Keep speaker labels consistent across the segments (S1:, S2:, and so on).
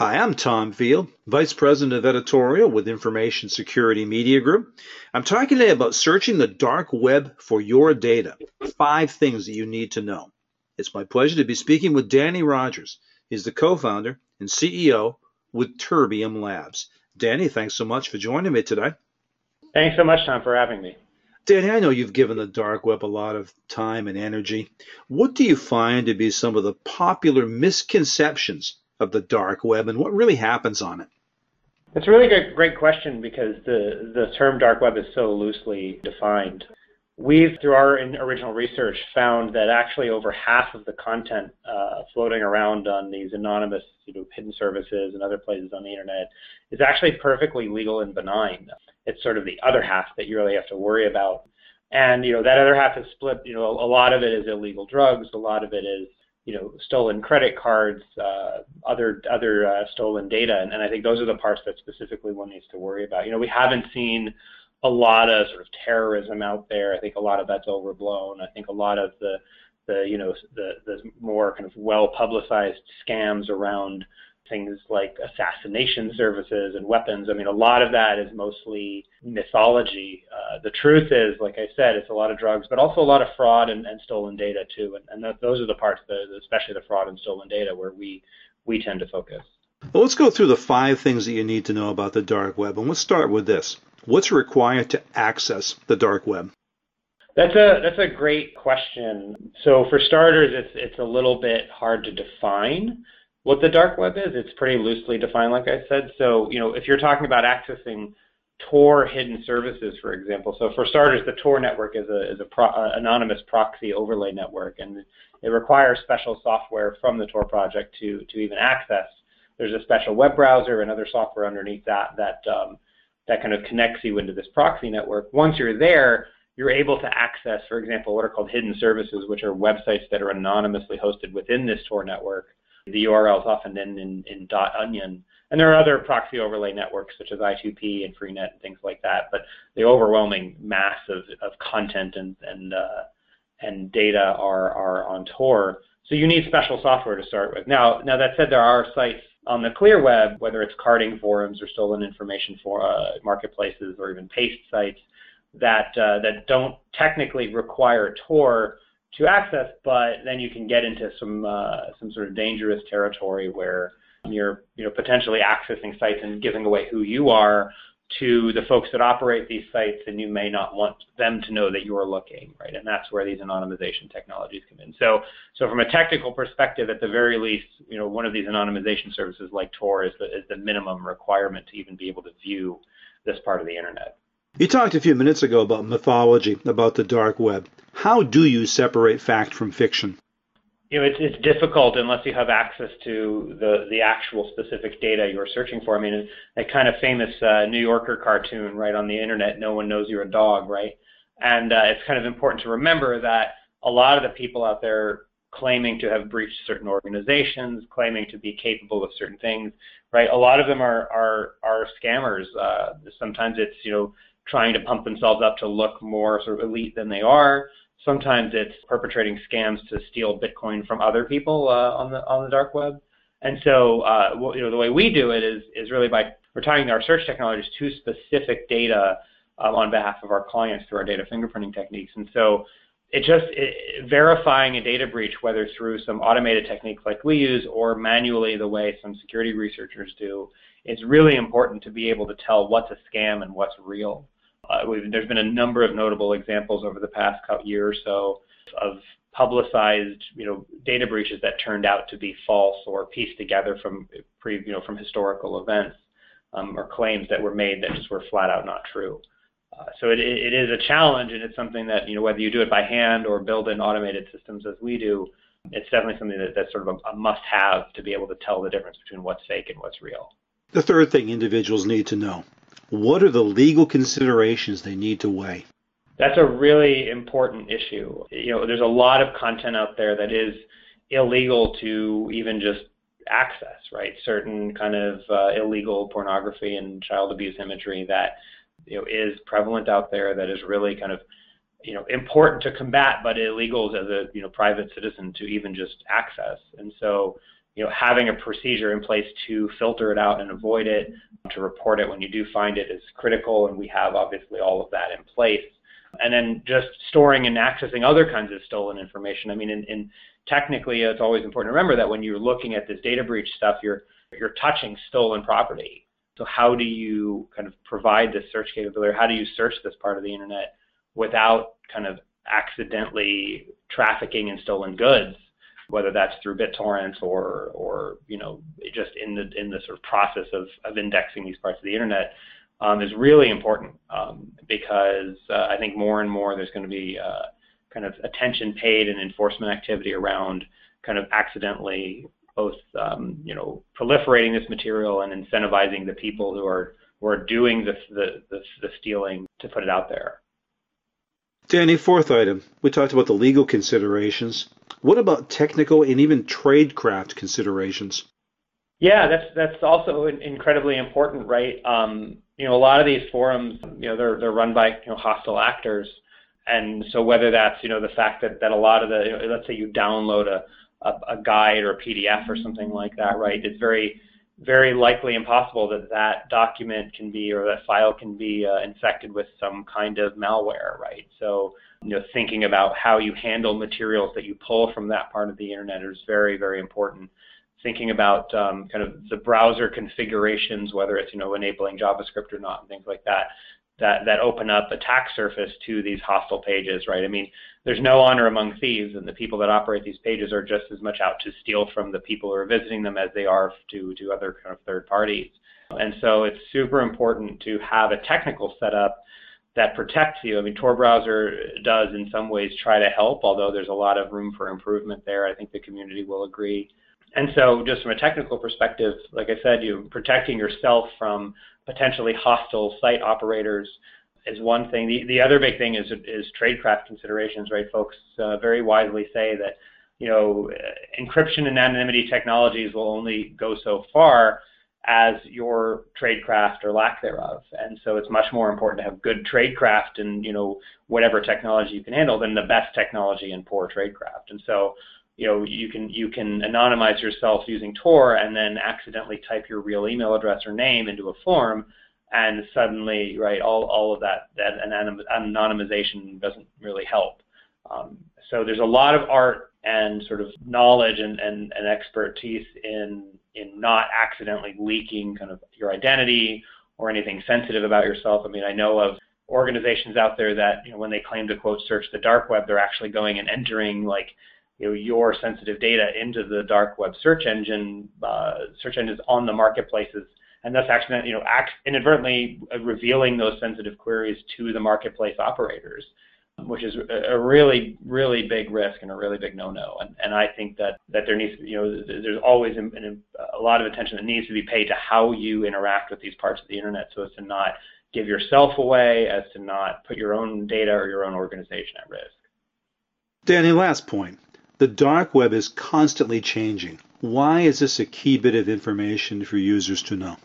S1: Hi, I'm Tom Field, Vice President of Editorial with Information Security Media Group. I'm talking today about searching the dark web for your data. Five things that you need to know. It's my pleasure to be speaking with Danny Rogers. He's the co-founder and CEO with Terbium Labs. Danny, thanks so much for joining me today.
S2: Thanks so much, Tom, for having me.
S1: Danny, I know you've given the dark web a lot of time and energy. What do you find to be some of the popular misconceptions of the dark web and what really happens on it?
S2: It's a really great, great question because the, the term dark web is so loosely defined. We've, through our original research, found that actually over half of the content uh, floating around on these anonymous, you know, hidden services and other places on the internet is actually perfectly legal and benign. It's sort of the other half that you really have to worry about. And you know that other half is split. You know, a lot of it is illegal drugs. A lot of it is you know, stolen credit cards, uh, other other uh, stolen data, and, and I think those are the parts that specifically one needs to worry about. You know, we haven't seen a lot of sort of terrorism out there. I think a lot of that's overblown. I think a lot of the the you know the the more kind of well publicized scams around things like assassination services and weapons. I mean, a lot of that is mostly mythology. Uh, the truth is, like I said, it's a lot of drugs, but also a lot of fraud and, and stolen data too. And, and that, those are the parts, that, especially the fraud and stolen data, where we we tend to focus.
S1: Well, let's go through the five things that you need to know about the dark web, and let's start with this: What's required to access the dark web?
S2: That's a that's a great question. So for starters, it's it's a little bit hard to define what the dark web is. It's pretty loosely defined, like I said. So, you know, if you're talking about accessing Tor hidden services, for example. So, for starters, the Tor network is a is a pro, uh, anonymous proxy overlay network, and it requires special software from the Tor project to to even access. There's a special web browser and other software underneath that that um, that kind of connects you into this proxy network. Once you're there, you're able to access, for example, what are called hidden services, which are websites that are anonymously hosted within this Tor network the URL is often in, in, in .onion. And there are other proxy overlay networks such as I2P and Freenet and things like that. But the overwhelming mass of, of content and, and, uh, and data are, are on Tor. So you need special software to start with. Now, now that said, there are sites on the clear web, whether it's carding forums or stolen information for uh, marketplaces or even paste sites, that uh, that don't technically require Tor to access, but then you can get into some uh, some sort of dangerous territory where you're you know potentially accessing sites and giving away who you are to the folks that operate these sites, and you may not want them to know that you're looking, right? And that's where these anonymization technologies come in. So, so from a technical perspective, at the very least, you know, one of these anonymization services like Tor is the, is the minimum requirement to even be able to view this part of the internet.
S1: You talked a few minutes ago about mythology, about the dark web. How do you separate fact from fiction?
S2: You know, it's, it's difficult unless you have access to the, the actual specific data you're searching for. I mean, that kind of famous uh, New Yorker cartoon, right, on the internet, no one knows you're a dog, right? And uh, it's kind of important to remember that a lot of the people out there claiming to have breached certain organizations, claiming to be capable of certain things, right? A lot of them are are are scammers. Uh, sometimes it's you know trying to pump themselves up to look more sort of elite than they are. Sometimes it's perpetrating scams to steal Bitcoin from other people uh, on the on the dark web. And so, uh, you know, the way we do it is is really by we're tying our search technologies to specific data um, on behalf of our clients through our data fingerprinting techniques. And so, it just it, verifying a data breach, whether through some automated techniques like we use or manually the way some security researchers do, it's really important to be able to tell what's a scam and what's real. Uh, there's been a number of notable examples over the past year or so of publicized, you know, data breaches that turned out to be false or pieced together from, pre, you know, from historical events um, or claims that were made that just were flat out not true. Uh, so it, it is a challenge, and it's something that you know whether you do it by hand or build in automated systems as we do, it's definitely something that, that's sort of a, a must-have to be able to tell the difference between what's fake and what's real.
S1: The third thing individuals need to know what are the legal considerations they need to weigh?
S2: That's a really important issue. You know, there's a lot of content out there that is illegal to even just access, right? Certain kind of uh, illegal pornography and child abuse imagery that you know is prevalent out there that is really kind of you know important to combat, but illegal as a you know private citizen to even just access. And so you know, having a procedure in place to filter it out and avoid it, to report it when you do find it is critical, and we have obviously all of that in place. And then just storing and accessing other kinds of stolen information. I mean, in, in technically, it's always important to remember that when you're looking at this data breach stuff, you're you're touching stolen property. So how do you kind of provide this search capability? Or How do you search this part of the internet without kind of accidentally trafficking in stolen goods? whether that's through BitTorrent or or you know just in the in the sort of process of, of indexing these parts of the internet um, is really important um, because uh, I think more and more there's going to be uh, kind of attention paid and enforcement activity around kind of accidentally both um, you know proliferating this material and incentivizing the people who are who are doing the, the, the, the stealing to put it out there.
S1: Danny, fourth item. We talked about the legal considerations. What about technical and even tradecraft considerations?
S2: Yeah, that's that's also incredibly important, right? Um, you know, a lot of these forums, you know, they're they're run by you know hostile actors, and so whether that's you know the fact that that a lot of the you know, let's say you download a, a a guide or a PDF or something like that, right? It's very very likely impossible that that document can be or that file can be uh, infected with some kind of malware, right? So you know, thinking about how you handle materials that you pull from that part of the internet is very, very important. Thinking about um, kind of the browser configurations, whether it's you know enabling JavaScript or not, and things like that, that that open up attack surface to these hostile pages, right? I mean, there's no honor among thieves, and the people that operate these pages are just as much out to steal from the people who are visiting them as they are to to other kind of third parties. And so it's super important to have a technical setup that protects you. I mean, Tor browser does in some ways try to help, although there's a lot of room for improvement there. I think the community will agree. And so, just from a technical perspective, like I said, you protecting yourself from potentially hostile site operators is one thing. The, the other big thing is is tradecraft considerations, right? Folks uh, very wisely say that you know encryption and anonymity technologies will only go so far as your tradecraft or lack thereof. And so it's much more important to have good tradecraft and you know whatever technology you can handle than the best technology and poor tradecraft. And so you know you can you can anonymize yourself using Tor and then accidentally type your real email address or name into a form and suddenly right all, all of that that anonymization doesn't really help. Um, so there's a lot of art and sort of knowledge and, and, and expertise in in not accidentally leaking kind of your identity or anything sensitive about yourself. I mean, I know of organizations out there that, you know, when they claim to quote search the dark web, they're actually going and entering like, you know, your sensitive data into the dark web search engine, uh, search engines on the marketplaces, and thus actually, you know, inadvertently revealing those sensitive queries to the marketplace operators which is a really, really big risk and a really big no-no. And, and I think that, that there needs, you know, there's always a lot of attention that needs to be paid to how you interact with these parts of the internet so as to not give yourself away, as to not put your own data or your own organization at risk.
S1: Danny, last point. The dark web is constantly changing. Why is this a key bit of information for users to know?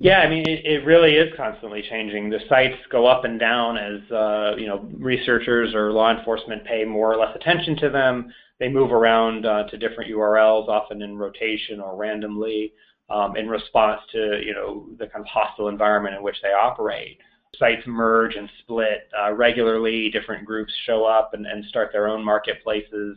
S2: Yeah, I mean, it, it really is constantly changing. The sites go up and down as uh, you know researchers or law enforcement pay more or less attention to them. They move around uh, to different URLs, often in rotation or randomly, um, in response to you know the kind of hostile environment in which they operate. Sites merge and split uh, regularly. Different groups show up and, and start their own marketplaces.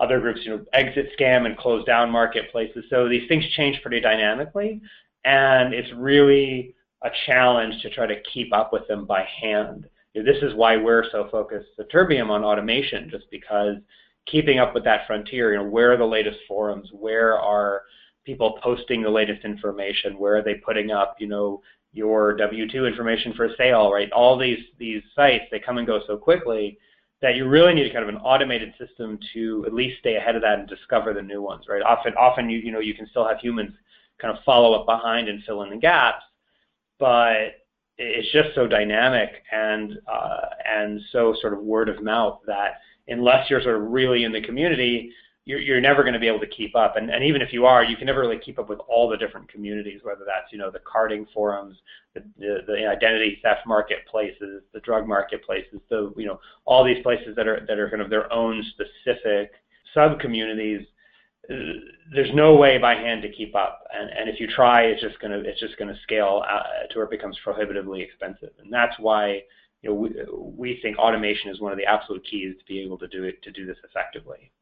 S2: Other groups, you know, exit scam and close down marketplaces. So these things change pretty dynamically and it's really a challenge to try to keep up with them by hand. This is why we're so focused at Terbium on automation, just because keeping up with that frontier, you know, where are the latest forums, where are people posting the latest information, where are they putting up, you know, your W-2 information for sale, right? All these these sites, they come and go so quickly that you really need kind of an automated system to at least stay ahead of that and discover the new ones, right? Often, often you you know you can still have humans kind of follow up behind and fill in the gaps. But it's just so dynamic and uh, and so sort of word of mouth that unless you're sort of really in the community, you're, you're never going to be able to keep up. And, and even if you are, you can never really keep up with all the different communities, whether that's you know the carding forums, the, the, the identity theft marketplaces, the drug marketplaces, the you know all these places that are that are kind of their own specific sub communities there's no way by hand to keep up, and, and if you try, it's just gonna it's just gonna scale uh, to where it becomes prohibitively expensive, and that's why you know we, we think automation is one of the absolute keys to be able to do it to do this effectively.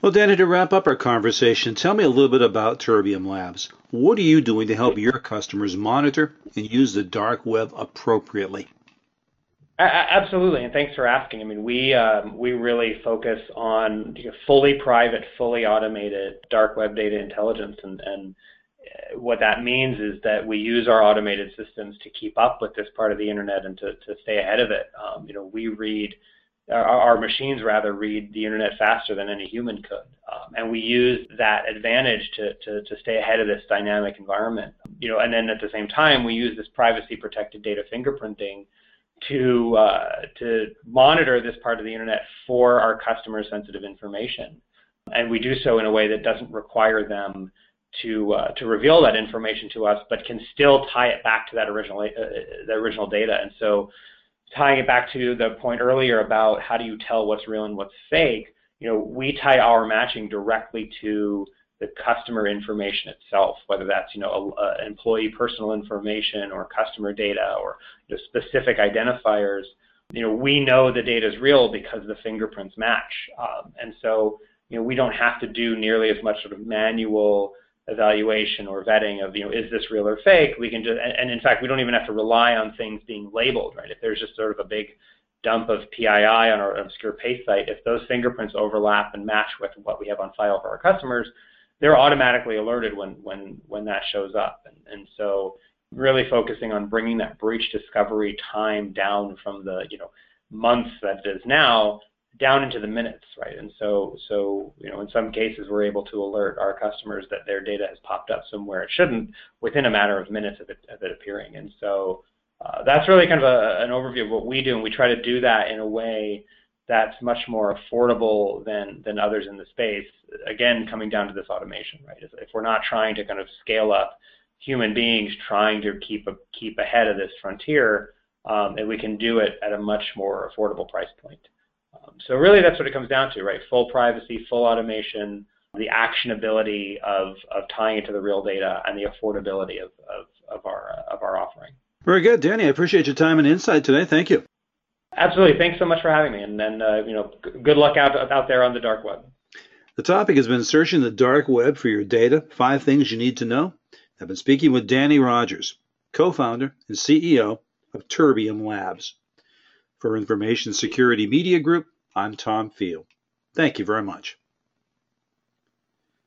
S1: Well, Danny, to wrap up our conversation, tell me a little bit about Terbium Labs. What are you doing to help your customers monitor and use the dark web appropriately?
S2: Absolutely, and thanks for asking. I mean, we um, we really focus on fully private, fully automated dark web data intelligence, and, and uh, what that means is that we use our automated systems to keep up with this part of the internet and to, to stay ahead of it. Um, you know, we read our, machines rather read the internet faster than any human could, um, and we use that advantage to, to to stay ahead of this dynamic environment. You know, and then at the same time, we use this privacy protected data fingerprinting to uh, to monitor this part of the internet for our customer sensitive information, and we do so in a way that doesn't require them to uh, to reveal that information to us, but can still tie it back to that original uh, the original data. And so, tying it back to the point earlier about how do you tell what's real and what's fake, you know, we tie our matching directly to the customer information itself, whether that's you know a, a employee personal information or customer data or you know, specific identifiers. You know, we know the data is real because the fingerprints match, um, and so you know we don't have to do nearly as much sort of manual evaluation or vetting of you know is this real or fake. We can just and, in fact we don't even have to rely on things being labeled, right? If there's just sort of a big dump of PII on our obscure paste site, if those fingerprints overlap and match with what we have on file for our customers, they're automatically alerted when when when that shows up. And, and so really focusing on bringing that breach discovery time down from the you know months that it is now down into the minutes, right? And so so you know in some cases we're able to alert our customers that their data has popped up somewhere it shouldn't within a matter of minutes of it, of it appearing. And so uh, that's really kind of a, an overview of what we do, and we try to do that in a way that's much more affordable than than others in the space. Again, coming down to this automation, right? If, we're not trying to kind of scale up human beings trying to keep a, keep ahead of this frontier, um, and we can do it at a much more affordable price point. Um, so really, that's what it comes down to, right? Full privacy, full automation, the actionability of of tying it to the real data, and the affordability of of, of our uh, of our offering.
S1: Very good, Danny. I appreciate your time and insight today. Thank you.
S2: Absolutely. Thanks so much for having me, and then uh, you know, g- good luck out out there on the dark web.
S1: The topic has been searching the dark web for your data. Five things you need to know. I've been speaking with Danny Rogers, co-founder and CEO of Terbium Labs. For Information Security Media Group, I'm Tom Field. Thank you very much.